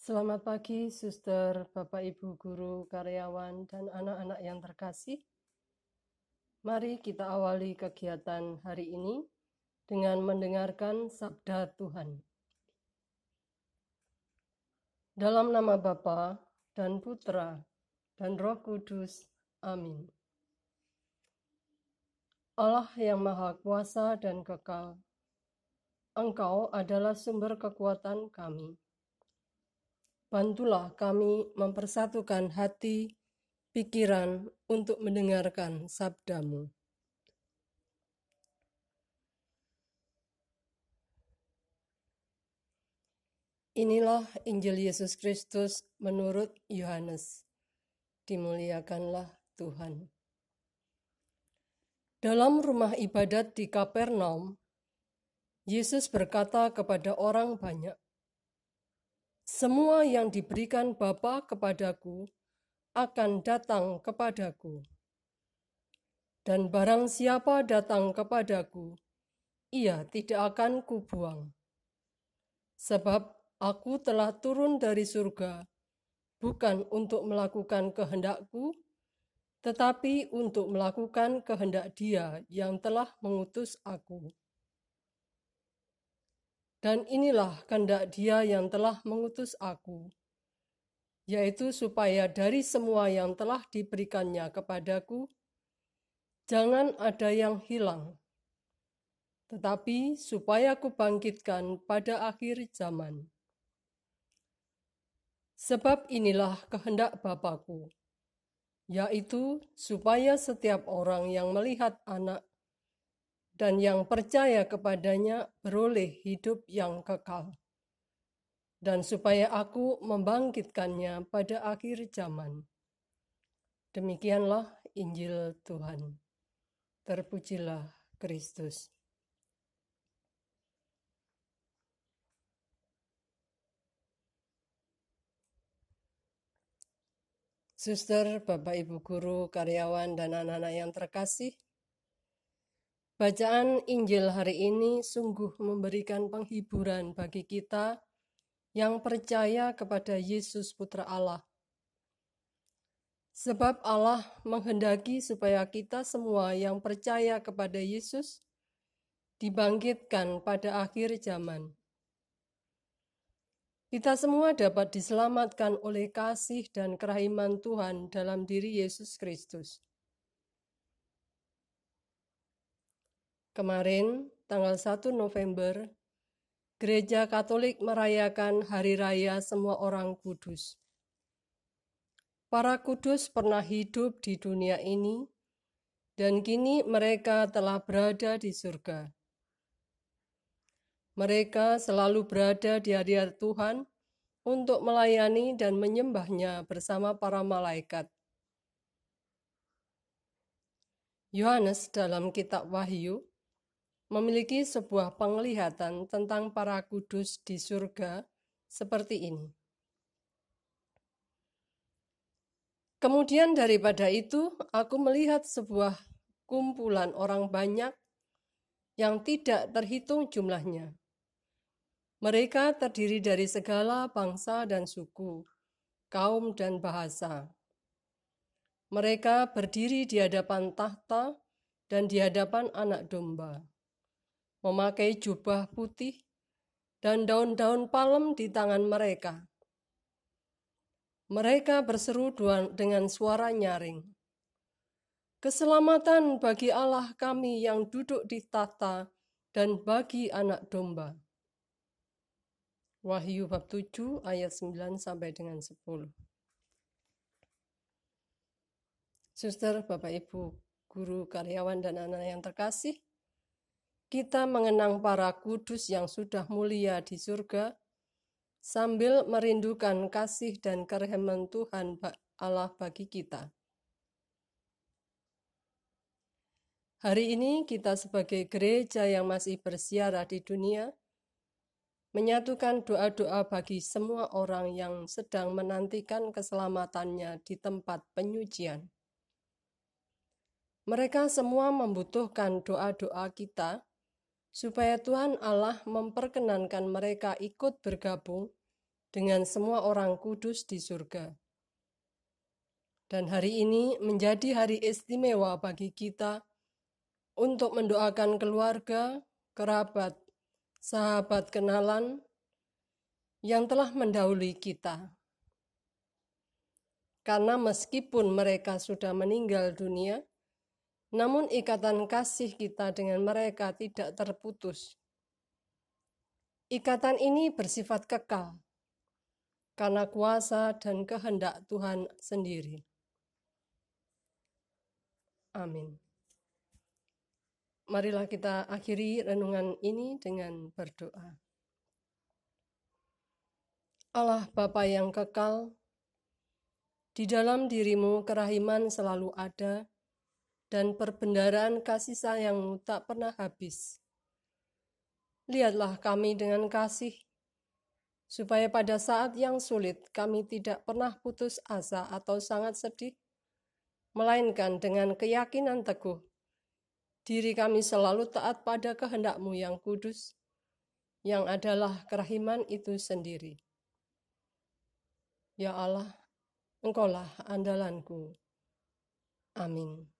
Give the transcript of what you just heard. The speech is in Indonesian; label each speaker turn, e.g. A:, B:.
A: Selamat pagi, suster, bapak, ibu, guru, karyawan, dan anak-anak yang terkasih. Mari kita awali kegiatan hari ini dengan mendengarkan sabda Tuhan. Dalam nama Bapa dan Putra dan Roh Kudus. Amin. Allah yang Maha Kuasa dan Kekal, Engkau adalah sumber kekuatan kami Bantulah kami mempersatukan hati, pikiran untuk mendengarkan sabdamu. Inilah Injil Yesus Kristus menurut Yohanes. Dimuliakanlah Tuhan. Dalam rumah ibadat di Kapernaum, Yesus berkata kepada orang banyak, semua yang diberikan Bapa kepadaku akan datang kepadaku. Dan barang siapa datang kepadaku, ia tidak akan kubuang. Sebab aku telah turun dari surga, bukan untuk melakukan kehendakku, tetapi untuk melakukan kehendak Dia yang telah mengutus aku. Dan inilah kehendak dia yang telah mengutus aku, yaitu supaya dari semua yang telah diberikannya kepadaku, jangan ada yang hilang, tetapi supaya aku bangkitkan pada akhir zaman. Sebab inilah kehendak Bapakku, yaitu supaya setiap orang yang melihat anak dan yang percaya kepadanya beroleh hidup yang kekal. Dan supaya aku membangkitkannya pada akhir zaman. Demikianlah Injil Tuhan. Terpujilah Kristus. Suster, Bapak Ibu guru, karyawan, dan anak-anak yang terkasih, Bacaan Injil hari ini sungguh memberikan penghiburan bagi kita yang percaya kepada Yesus Putra Allah. Sebab Allah menghendaki supaya kita semua yang percaya kepada Yesus dibangkitkan pada akhir zaman. Kita semua dapat diselamatkan oleh kasih dan kerahiman Tuhan dalam diri Yesus Kristus. Kemarin, tanggal 1 November, Gereja Katolik merayakan Hari Raya Semua Orang Kudus. Para kudus pernah hidup di dunia ini, dan kini mereka telah berada di surga. Mereka selalu berada di hadirat Tuhan untuk melayani dan menyembahnya bersama para malaikat. Yohanes dalam kitab Wahyu memiliki sebuah penglihatan tentang para kudus di surga seperti ini. Kemudian daripada itu, aku melihat sebuah kumpulan orang banyak yang tidak terhitung jumlahnya. Mereka terdiri dari segala bangsa dan suku, kaum dan bahasa. Mereka berdiri di hadapan tahta dan di hadapan anak domba memakai jubah putih dan daun-daun palem di tangan mereka. Mereka berseru dengan suara nyaring. Keselamatan bagi Allah kami yang duduk di tahta dan bagi anak domba. Wahyu bab 7 ayat 9 sampai dengan 10. Suster, Bapak Ibu, guru, karyawan, dan anak-anak yang terkasih, kita mengenang para kudus yang sudah mulia di surga, sambil merindukan kasih dan kerehaman Tuhan Allah bagi kita. Hari ini kita sebagai gereja yang masih bersiarah di dunia, menyatukan doa-doa bagi semua orang yang sedang menantikan keselamatannya di tempat penyucian. Mereka semua membutuhkan doa-doa kita supaya Tuhan Allah memperkenankan mereka ikut bergabung dengan semua orang kudus di surga. Dan hari ini menjadi hari istimewa bagi kita untuk mendoakan keluarga, kerabat, sahabat kenalan yang telah mendahului kita. Karena meskipun mereka sudah meninggal dunia, namun ikatan kasih kita dengan mereka tidak terputus. Ikatan ini bersifat kekal karena kuasa dan kehendak Tuhan sendiri. Amin. Marilah kita akhiri renungan ini dengan berdoa. Allah Bapa yang kekal, di dalam dirimu kerahiman selalu ada, dan perbendaraan kasih sayangmu tak pernah habis. Lihatlah kami dengan kasih, supaya pada saat yang sulit kami tidak pernah putus asa atau sangat sedih, melainkan dengan keyakinan teguh, diri kami selalu taat pada kehendakmu yang kudus, yang adalah kerahiman itu sendiri. Ya Allah, Engkaulah andalanku. Amin.